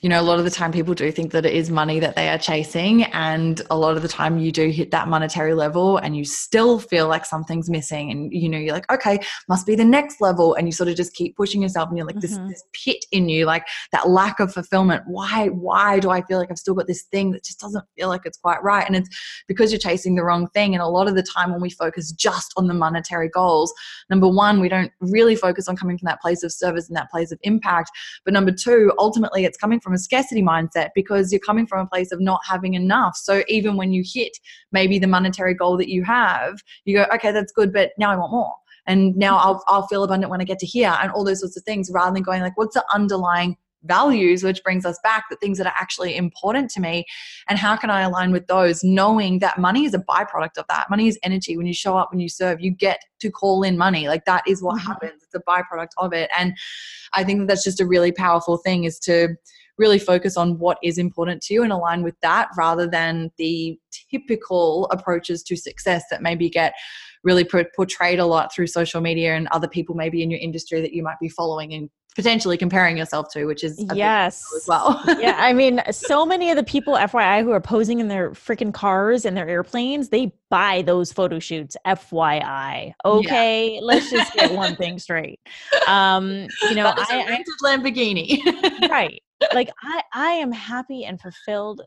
you know, a lot of the time people do think that it is money that they are chasing. And a lot of the time you do hit that monetary level and you still feel like something's missing. And, you know, you're like, okay, must be the next level. And you sort of just keep pushing yourself and you're like, mm-hmm. this, this pit in you, like that lack of fulfillment. Why, why do I feel like I've still got this thing that just doesn't feel like it's quite right? And it's because you're chasing the wrong thing. And a lot of the time when we focus just on the monetary goals, number one, we don't really focus on coming from that place of service and that place of impact. But number two, ultimately, it's coming from from a scarcity mindset because you're coming from a place of not having enough. So even when you hit maybe the monetary goal that you have, you go, okay, that's good, but now I want more. And now. I'll, I'll feel abundant when I get to here and all those sorts of things rather than going like, what's the underlying values, which brings us back the things that are actually important to me. And how can I align with those, knowing that money is a byproduct of that? Money is energy. When you show up, when you serve, you get to call in money. Like that is what mm-hmm. happens. It's a byproduct of it. And I think that that's just a really powerful thing is to really focus on what is important to you and align with that rather than the typical approaches to success that maybe get really portrayed a lot through social media and other people maybe in your industry that you might be following and potentially comparing yourself to, which is yes as well. [laughs] yeah, I mean, so many of the people, FYI, who are posing in their freaking cars and their airplanes, they buy those photo shoots. FYI, okay, yeah. let's just get one thing [laughs] straight. Um, you know, I, rented Lamborghini, right? [laughs] like I I am happy and fulfilled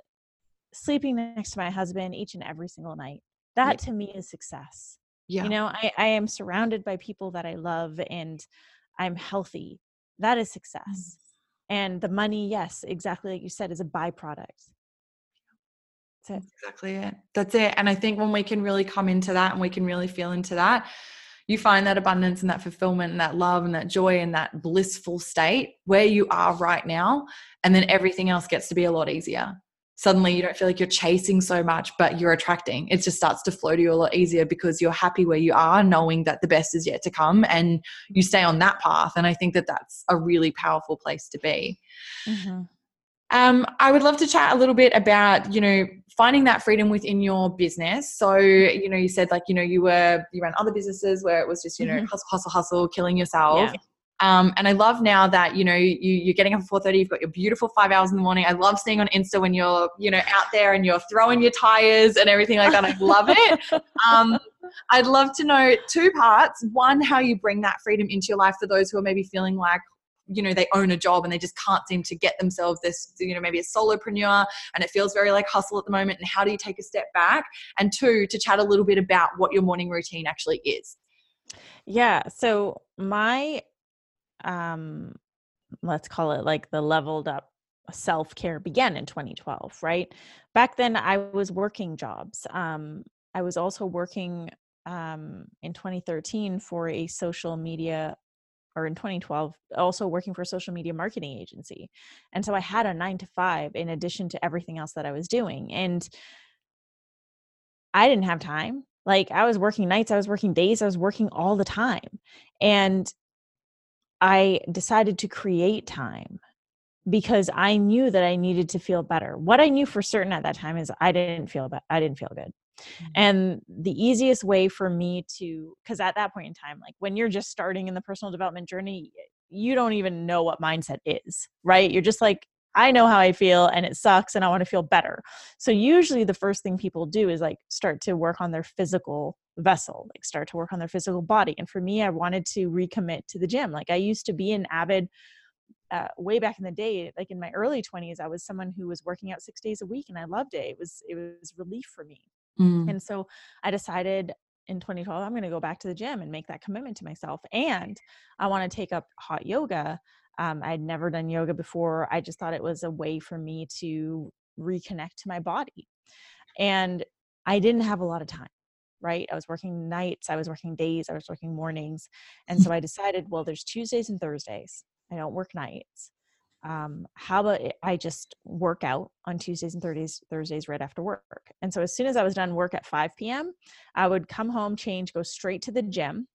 sleeping next to my husband each and every single night. That yeah. to me is success. Yeah. You know, I, I am surrounded by people that I love and I'm healthy. That is success. Mm. And the money, yes, exactly like you said, is a byproduct. That's exactly it. That's it. And I think when we can really come into that and we can really feel into that, you find that abundance and that fulfillment and that love and that joy and that blissful state where you are right now. And then everything else gets to be a lot easier. Suddenly, you don't feel like you're chasing so much, but you're attracting. It just starts to flow to you a lot easier because you're happy where you are, knowing that the best is yet to come, and you stay on that path. And I think that that's a really powerful place to be. Mm-hmm. Um, I would love to chat a little bit about, you know, finding that freedom within your business. So, you know, you said like, you know, you were, you ran other businesses where it was just, you know, mm-hmm. hustle, hustle, hustle, killing yourself. Yeah. Um, and I love now that you know you, you're getting up at 4:30. You've got your beautiful five hours in the morning. I love seeing on Insta when you're you know out there and you're throwing your tires and everything like that. I love it. [laughs] Um, I'd love to know two parts. One, how you bring that freedom into your life for those who are maybe feeling like, you know they own a job and they just can't seem to get themselves this you know maybe a solopreneur and it feels very like hustle at the moment and how do you take a step back and two to chat a little bit about what your morning routine actually is yeah so my um let's call it like the leveled up self-care began in 2012 right? Back then i was working jobs um i was also working um in 2013 for a social media or in 2012 also working for a social media marketing agency. And so i had a 9 to 5 in addition to everything else that i was doing and i didn't have time. Like i was working nights i was working days i was working all the time. And i decided to create time because i knew that i needed to feel better what i knew for certain at that time is i didn't feel bad i didn't feel good Mm-hmm. And the easiest way for me to, because at that point in time, like when you're just starting in the personal development journey, you don't even know what mindset is, right? You're just like, I know how I feel and it sucks and I want to feel better. So usually the first thing people do is like start to work on their physical vessel, like start to work on their physical body. And for me, I wanted to recommit to the gym. Like I used to be an avid uh, way back in the day, like in my early 20s, I was someone who was working out six days a week and I loved it. It was it was relief for me. Mm. And so I decided in 2012, I'm going to go back to the gym and make that commitment to myself. And I want to take up hot yoga. Um, I'd never done yoga before. I just thought it was a way for me to reconnect to my body. And I didn't have a lot of time, right? I was working nights, I was working days, I was working mornings. And so [laughs] I decided, well, there's Tuesdays and Thursdays. I don't work nights um, how about I just work out on Tuesdays and Thursdays, Thursdays right after work. And so as soon as I was done work at 5 p.m., I would come home, change, go straight to the gym,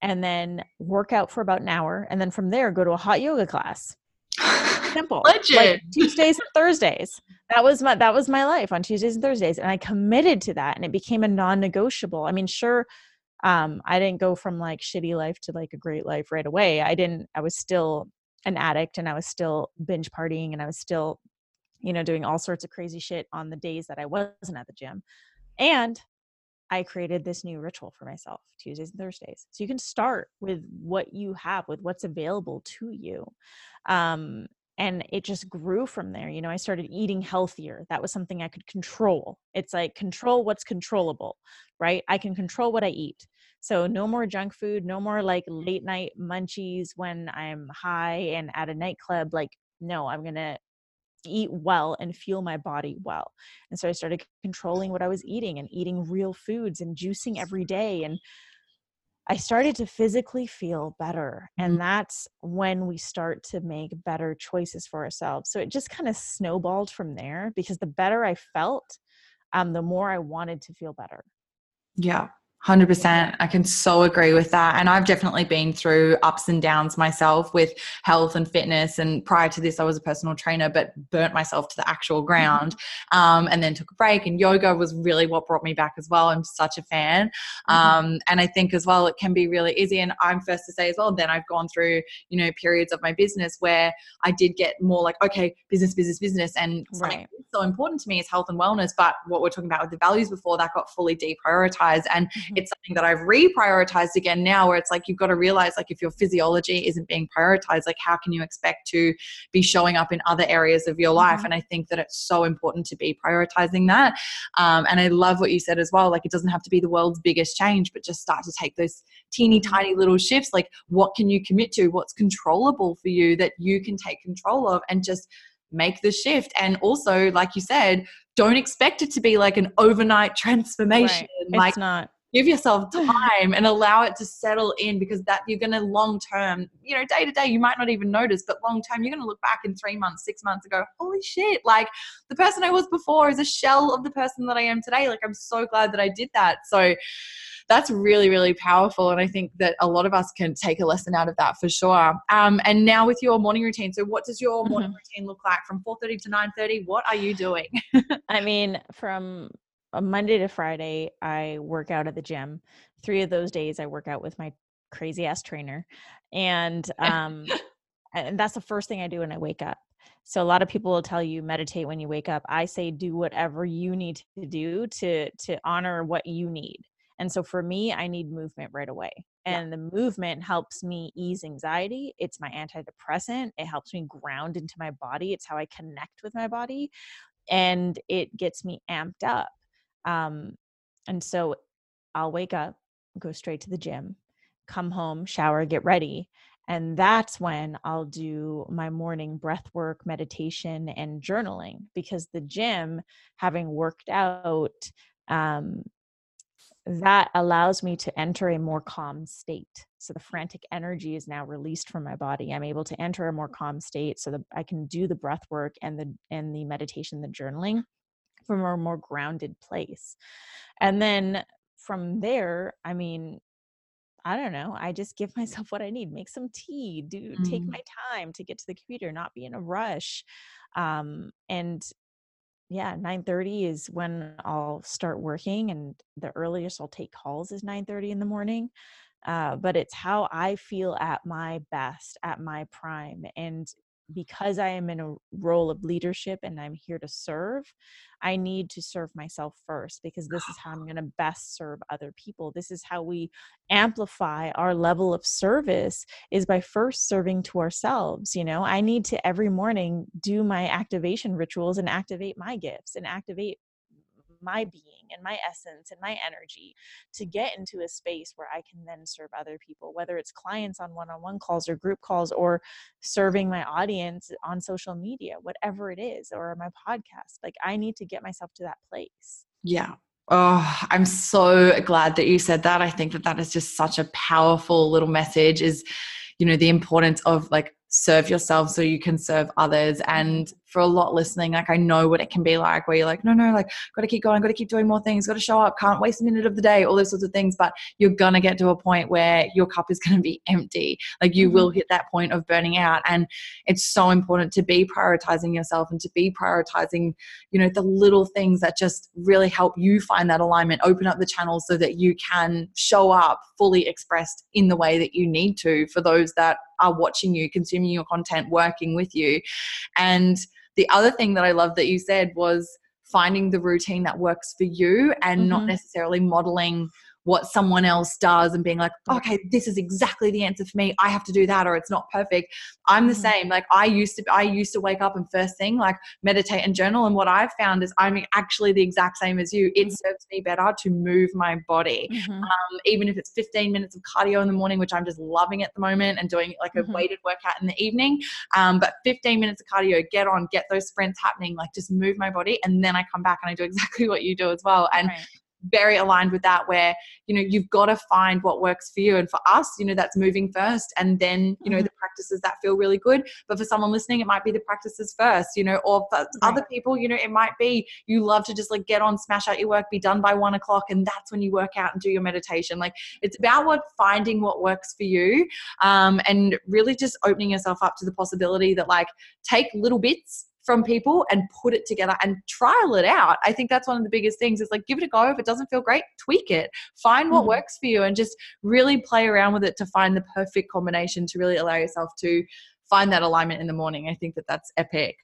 and then work out for about an hour. And then from there, go to a hot yoga class. [laughs] Simple. Legend. Like [laughs] Tuesdays and Thursdays. That was my that was my life on Tuesdays and Thursdays. And I committed to that and it became a non-negotiable. I mean, sure, um, I didn't go from like shitty life to like a great life right away. I didn't, I was still an addict and I was still binge partying and I was still, you know, doing all sorts of crazy shit on the days that I wasn't at the gym. And I created this new ritual for myself, Tuesdays and Thursdays. So you can start with what you have, with what's available to you. Um, and it just grew from there. You know, I started eating healthier. That was something I could control. It's like control what's controllable, right? I can control what I eat. So no more junk food, no more like late night munchies when I'm high and at a nightclub. Like, no, I'm to eat well and fuel my body well. And so I started controlling what I was eating and eating real foods and juicing every day. And I started to physically feel better. And mm-hmm. that's when we start to make better choices for ourselves. So it just kind of snowballed from there because the better I felt, um, the more I wanted to feel better. Yeah. 100% i can so agree with that. And i've definitely been through ups and downs myself with health and fitness. And prior to this i was a personal trainer but burnt myself to the actual mm-hmm. ground um, and then took a break. And yoga was really what brought me back as well. I'm such a fan. Mm-hmm. um, and i think as well it can be really easy. And i'm first to say as well then i've gone through you know periods of my business where i did get more like okay business business business. And right. so important to me is health and wellness. But what we're talking about with the values before that got fully deprioritized. And mm-hmm it's something that I've reprioritized again now where it's like you've got to realize like if your physiology isn't being prioritized, like how can you expect to be showing up in other areas of your life? Mm-hmm. And I think that it's so important to be prioritizing that. Um, and I love what you said as well. Like it doesn't have to be the world's biggest change, but just start to take those teeny mm-hmm. tiny little shifts. Like what can you commit to? What's controllable for you that you can take control of and just make the shift. And also, like you said, don't expect it to be like an overnight [laughs] transformation. Right. Like it's not give yourself [sighs] time and allow it to settle in because that you're going to long term you know day to day you might not even notice but long term you're going to look back in three months six months and go holy shit like the person i was before is a shell of the person that i am today. Like i'm so glad that i did that. So that's really really powerful and i think that a lot of us can take a lesson out of that for sure. Um, and now with your morning routine so what does your [laughs] morning mm-hmm. routine look like from 4.30 to 9.30 what are you doing? I mean from Monday to Friday, I work out at the gym. Three of those days, I work out with my crazy ass trainer. And um [laughs] and that's the first thing I do when I wake up. So a lot of people will tell you meditate when you wake up. I say do whatever you need to do to to honor what you need. And so for me, I need movement right away. And yeah. the movement helps me ease anxiety. It's my antidepressant. It helps me ground into my body. It's how I connect with my body. And it gets me amped up. Um, and so I'll wake up, go straight to the gym, come home, shower, get ready. And that's when I'll do my morning breath work, meditation, and journaling because the gym, having worked out, um, that allows me to enter a more calm state. So the frantic energy is now released from my body. I'm able to enter a more calm state so that I can do the breath work and the and the meditation, the journaling from a more grounded place. And then from there, I mean, I don't know. I just give [laughs] myself what I need. Make some tea. Do mm. take my time to get to the computer. Not be in a rush. Um, and yeah, nine thirty is when I'll start working, and the earliest I'll take calls is nine thirty in the morning. Uh, but it's how I feel at my best, at my prime, and because I am in a role of leadership and I'm here to serve, I need to serve myself first because this is how I'm [sighs] going to best serve other people. This is how we amplify our level of service is by first serving to ourselves, you know. I need to every morning do my activation rituals and activate my gifts and activate my being and my essence and my energy to get into a space where I can then serve other people, whether it's clients on one on one calls or group calls or serving my audience on social media, whatever it is, or my podcast. Like I need to get myself to that place. Yeah. Oh, I'm so glad that you said that. I think that that is just such a powerful little message is, you know, the importance of like serve yourself so you can serve others mm-hmm. and for a lot listening like i know what it can be like where you're like no no like gotta keep going gotta keep doing more things gotta show up can't waste a minute of the day all those sorts of things but you're gonna get to a point where your cup is gonna be [laughs] empty like you mm-hmm. will hit that point of burning out and it's so important to be prioritizing yourself and to be prioritizing you know the little things that just really help you find that alignment open up the channels so that you can show up fully expressed in the way that you need to for those that are watching you, consuming your content, working with you. And the other thing that I love that you said was finding the routine that works for you and mm-hmm. not necessarily modeling what someone else does and being like, okay, this is exactly the answer for me. I have to do that or it's not perfect. I'm the mm-hmm. same. Like I used to, I used to wake up and first thing like meditate and journal. And what I've found is I'm actually the exact same as you. It mm-hmm. serves me better to move my body. Mm-hmm. Um, even if it's 15 minutes of cardio in the morning, which I'm just loving at the moment and doing like a mm-hmm. weighted workout in the evening. Um, but 15 minutes of cardio, get on, get those sprints happening, like just move my body. And then I come back and I do exactly what you do as well. And right very aligned with that where you know you've got to find what works for you and for us you know that's moving first and then you know mm-hmm. the practices that feel really good but for someone listening it might be the practices first you know or for right. other people you know it might be you love to just like get on smash out your work be done by one o'clock and that's when you work out and do your meditation like it's about what finding what works for you um, and really just opening yourself up to the possibility that like take little bits from people and put it together and trial it out. I think that's one of the biggest things is like give it a go. If it doesn't feel great, tweak it. Find what mm-hmm. works for you and just really play around with it to find the perfect combination to really allow yourself to find that alignment in the morning. I think that that's epic.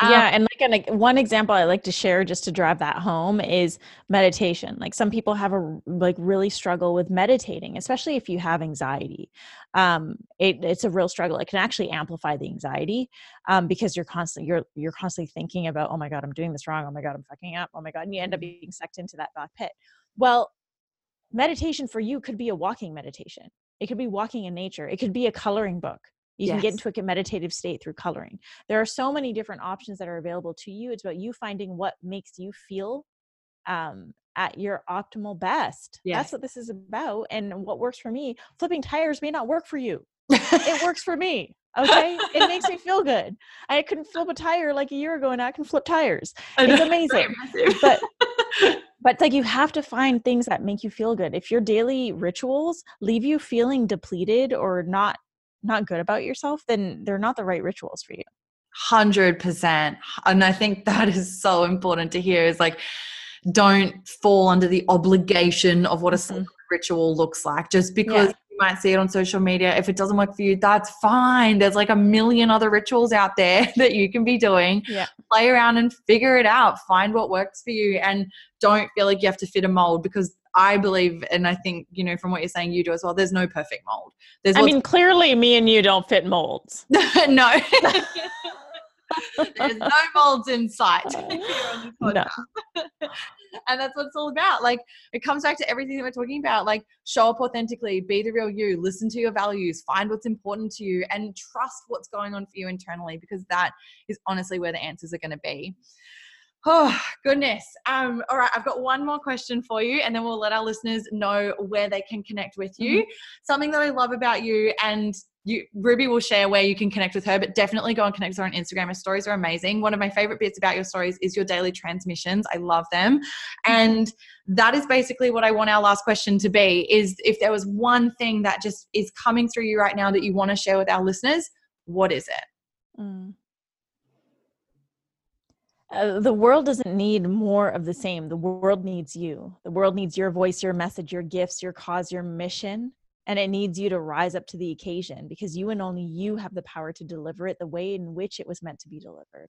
Um, yeah, and like an, one example I like to share just to drive that home is meditation. Like some people have a like really struggle with meditating, especially if you have anxiety. Um, it, it's a real struggle. It can actually amplify the anxiety um, because you're constantly you're you're constantly thinking about, oh my god, I'm doing this wrong. Oh my god, I'm fucking up. Oh my god, and you end up being sucked into that thought pit. Well, meditation for you could be a walking meditation. It could be walking in nature. It could be a coloring book you yes. can get into a meditative state through coloring. There are so many different options that are available to you. It's about you finding what makes you feel um, at your optimal best. Yes. That's what this is about. And what works for me, flipping tires may not work for you. it [laughs] works for me. Okay. it makes me feel good. I couldn't flip a tire like a year ago and I can flip tires. It's amazing. but [laughs] but it's like you have to find things that make you feel good. If your daily rituals leave you feeling depleted or not not good about yourself, then they're not the right rituals for you. 100%. And I think that [laughs] is so important to hear is like, don't fall under the obligation of what a mm-hmm. ritual looks like just because yeah. might see it on social media. If it doesn't work for you, that's fine. There's like a million other rituals out there [laughs] that you can be doing. Yeah. Play around and figure it out. Find what works for you and don't feel like you have to fit a mold because I believe, and I think, you know, from what you're saying, you do as well, there's no perfect mold. There's I mean, clearly me and you don't fit molds. [laughs] no. [laughs] there's no [laughs] molds in sight. Uh, no. and that's what it's all about. Like it comes back to everything that we're talking about. Like show up authentically, be the real you, listen to your values, find what's important to you, and trust what's going on for you internally because that is honestly where the answers are going to be. Oh goodness. Um, all right, I've got one more question for you, and then we'll let our listeners know where they can connect with you. Mm-hmm. Something that I love about you, and you Ruby will share where you can connect with her, but definitely go and connect with her on Instagram. Her stories are amazing. One of my favorite bits about your stories is your daily transmissions. I love them. Mm-hmm. And that is basically what I want our last question to be is if there was one thing that just is coming through you right now that you want to share with our listeners, what is it? Mm. Uh, the world doesn't need more of the same. The world needs you. The world needs your voice, your message, your gifts, your cause, your mission. And it needs you to rise up to the occasion because you and only you have the power to deliver it the way in which it was meant to be delivered.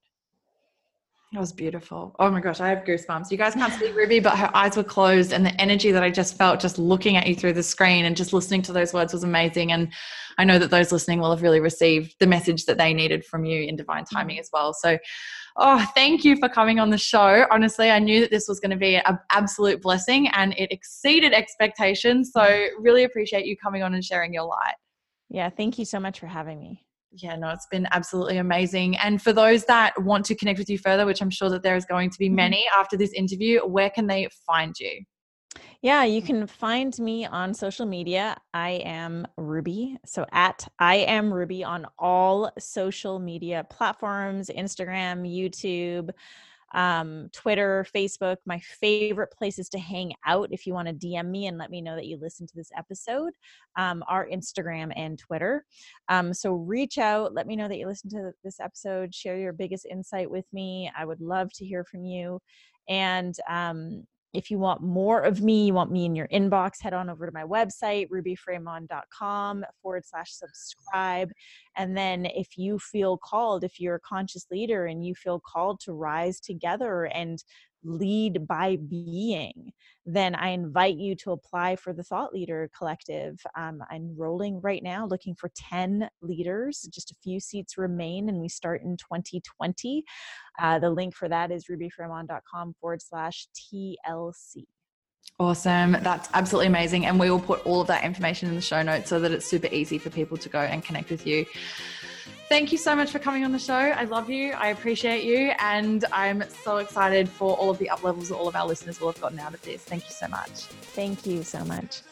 That was beautiful. Oh my gosh, I have goosebumps. You guys can't see Ruby, but her eyes were closed, and the energy that I just felt just looking at you through the screen and just listening to those words was amazing. And I know that those listening will have really received the message that they needed from you in divine timing as well. So Oh, thank you for coming on the show. Honestly, I knew that this was going to be an absolute blessing and it exceeded expectations. So, really appreciate you coming on and sharing your light. Yeah, thank you so much for having me. Yeah, no, it's been absolutely amazing. And for those that want to connect with you further, which I'm sure that there is going to be mm-hmm. many after this interview, where can they find you? Yeah, you can find me on social media. I am Ruby. So at I am Ruby on all social media platforms Instagram, YouTube, um, Twitter, Facebook. My favorite places to hang out if you want to DM me and let me know that you listened to this episode um, are Instagram and Twitter. Um, so reach out, let me know that you listened to this episode, share your biggest insight with me. I would love to hear from you. And um, if you want more of me, you want me in your inbox, head on over to my website, rubyfremon.com forward slash subscribe. And then if you feel called, if you're a conscious leader and you feel called to rise together and lead by being, then I invite you to apply for the Thought Leader Collective. Um, I'm rolling right now, looking for 10 leaders. Just a few seats remain, and we start in 2020. Uh, the link for that is rubyfremon.com forward slash TLC. Awesome. That's absolutely amazing. And we will put all of that information in the show notes so that it's super easy for people to go and connect with you. Thank you so much for coming on the show. I love you. I appreciate you. And I'm so excited for all of the up levels that all of our listeners will have gotten out of this. Thank you so much. Thank you so much.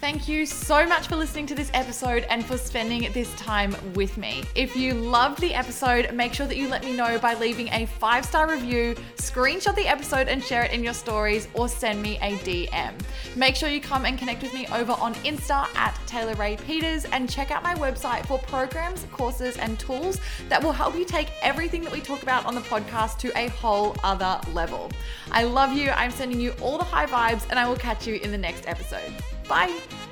Thank you so much for listening to this episode and for spending this time with me. If you loved the episode, make sure that you let me know by leaving a five star review, screenshot the episode and share it in your stories, or send me a DM. Make sure you come and connect with me over on Insta at Taylor Ray Peters and check out my website for programs, courses, and tools that will help you take everything that we talk about on the podcast to a whole other level. I love you. I'm sending you all the high vibes, and I will catch you in the next episode. Bye.